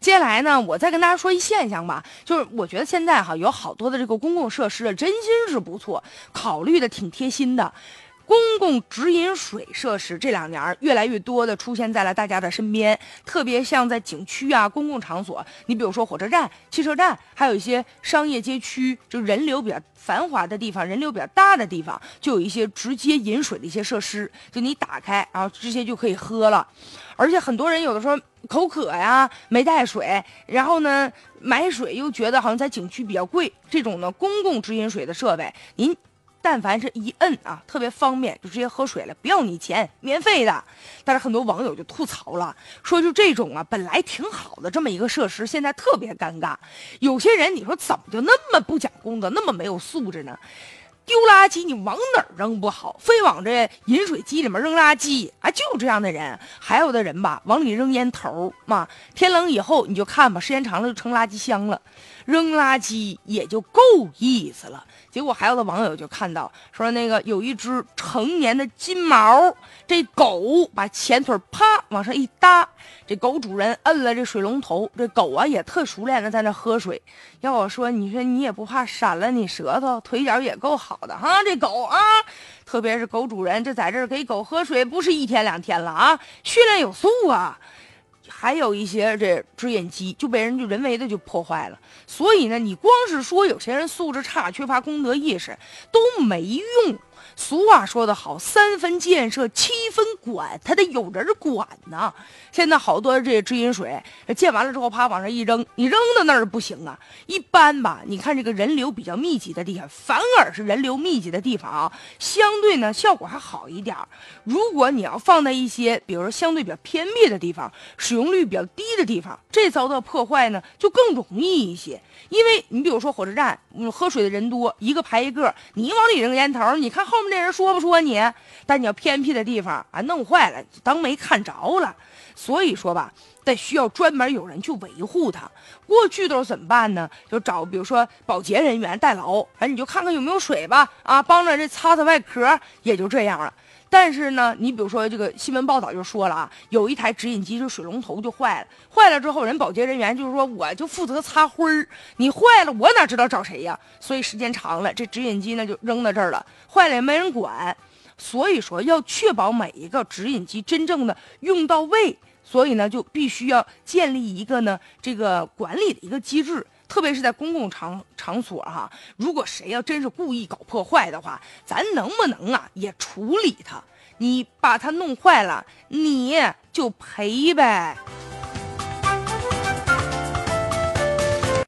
接下来呢，我再跟大家说一现象吧，就是我觉得现在哈有好多的这个公共设施啊，真心是不错，考虑的挺贴心的。公共直饮水设施这两年越来越多的出现在了大家的身边，特别像在景区啊、公共场所，你比如说火车站、汽车站，还有一些商业街区，就人流比较繁华的地方、人流比较大的地方，就有一些直接饮水的一些设施，就你打开，然后直接就可以喝了。而且很多人有的时候口渴呀，没带水，然后呢买水又觉得好像在景区比较贵，这种呢公共直饮水的设备，您。但凡是一摁啊，特别方便，就直接喝水了，不要你钱，免费的。但是很多网友就吐槽了，说就这种啊，本来挺好的这么一个设施，现在特别尴尬。有些人你说怎么就那么不讲公德，那么没有素质呢？丢垃圾你往哪儿扔不好，非往这饮水机里面扔垃圾啊？就这样的人，还有的人吧，往里扔烟头嘛。天冷以后你就看吧，时间长了就成垃圾箱了，扔垃圾也就够意思了。结果还有的网友就看到说，那个有一只成年的金毛，这狗把前腿啪往上一搭，这狗主人摁了这水龙头，这狗啊也特熟练的在那喝水。要我说，你说你也不怕闪了你舌头，腿脚也够好的哈，这狗啊，特别是狗主人，这在这给狗喝水不是一天两天了啊，训练有素啊。还有一些这直饮机就被人就人为的就破坏了，所以呢，你光是说有些人素质差、缺乏公德意识都没用。俗话说得好，三分建设，七分管，他得有人管呢。现在好多这直饮水建完了之后，啪往上一扔，你扔到那儿不行啊。一般吧，你看这个人流比较密集的地方，反而是人流密集的地方啊，相对呢效果还好一点。如果你要放在一些，比如说相对比较偏僻的地方，使用率比较低的地方，这遭到破坏呢就更容易一些。因为你比如说火车站，喝水的人多，一个排一个，你往里扔烟头，你看后面。那人说不说你？但你要偏僻的地方啊，弄坏了当没看着了。所以说吧，得需要专门有人去维护它。过去都是怎么办呢？就找比如说保洁人员代劳，哎，你就看看有没有水吧，啊，帮着这擦擦外壳，也就这样了。但是呢，你比如说这个新闻报道就说了啊，有一台直饮机这水龙头就坏了，坏了之后人保洁人员就是说我就负责擦灰儿，你坏了我哪知道找谁呀？所以时间长了，这直饮机呢就扔到这儿了，坏了也没人管。所以说要确保每一个直饮机真正的用到位，所以呢就必须要建立一个呢这个管理的一个机制。特别是在公共场场所哈，如果谁要真是故意搞破坏的话，咱能不能啊也处理他？你把他弄坏了，你就赔呗。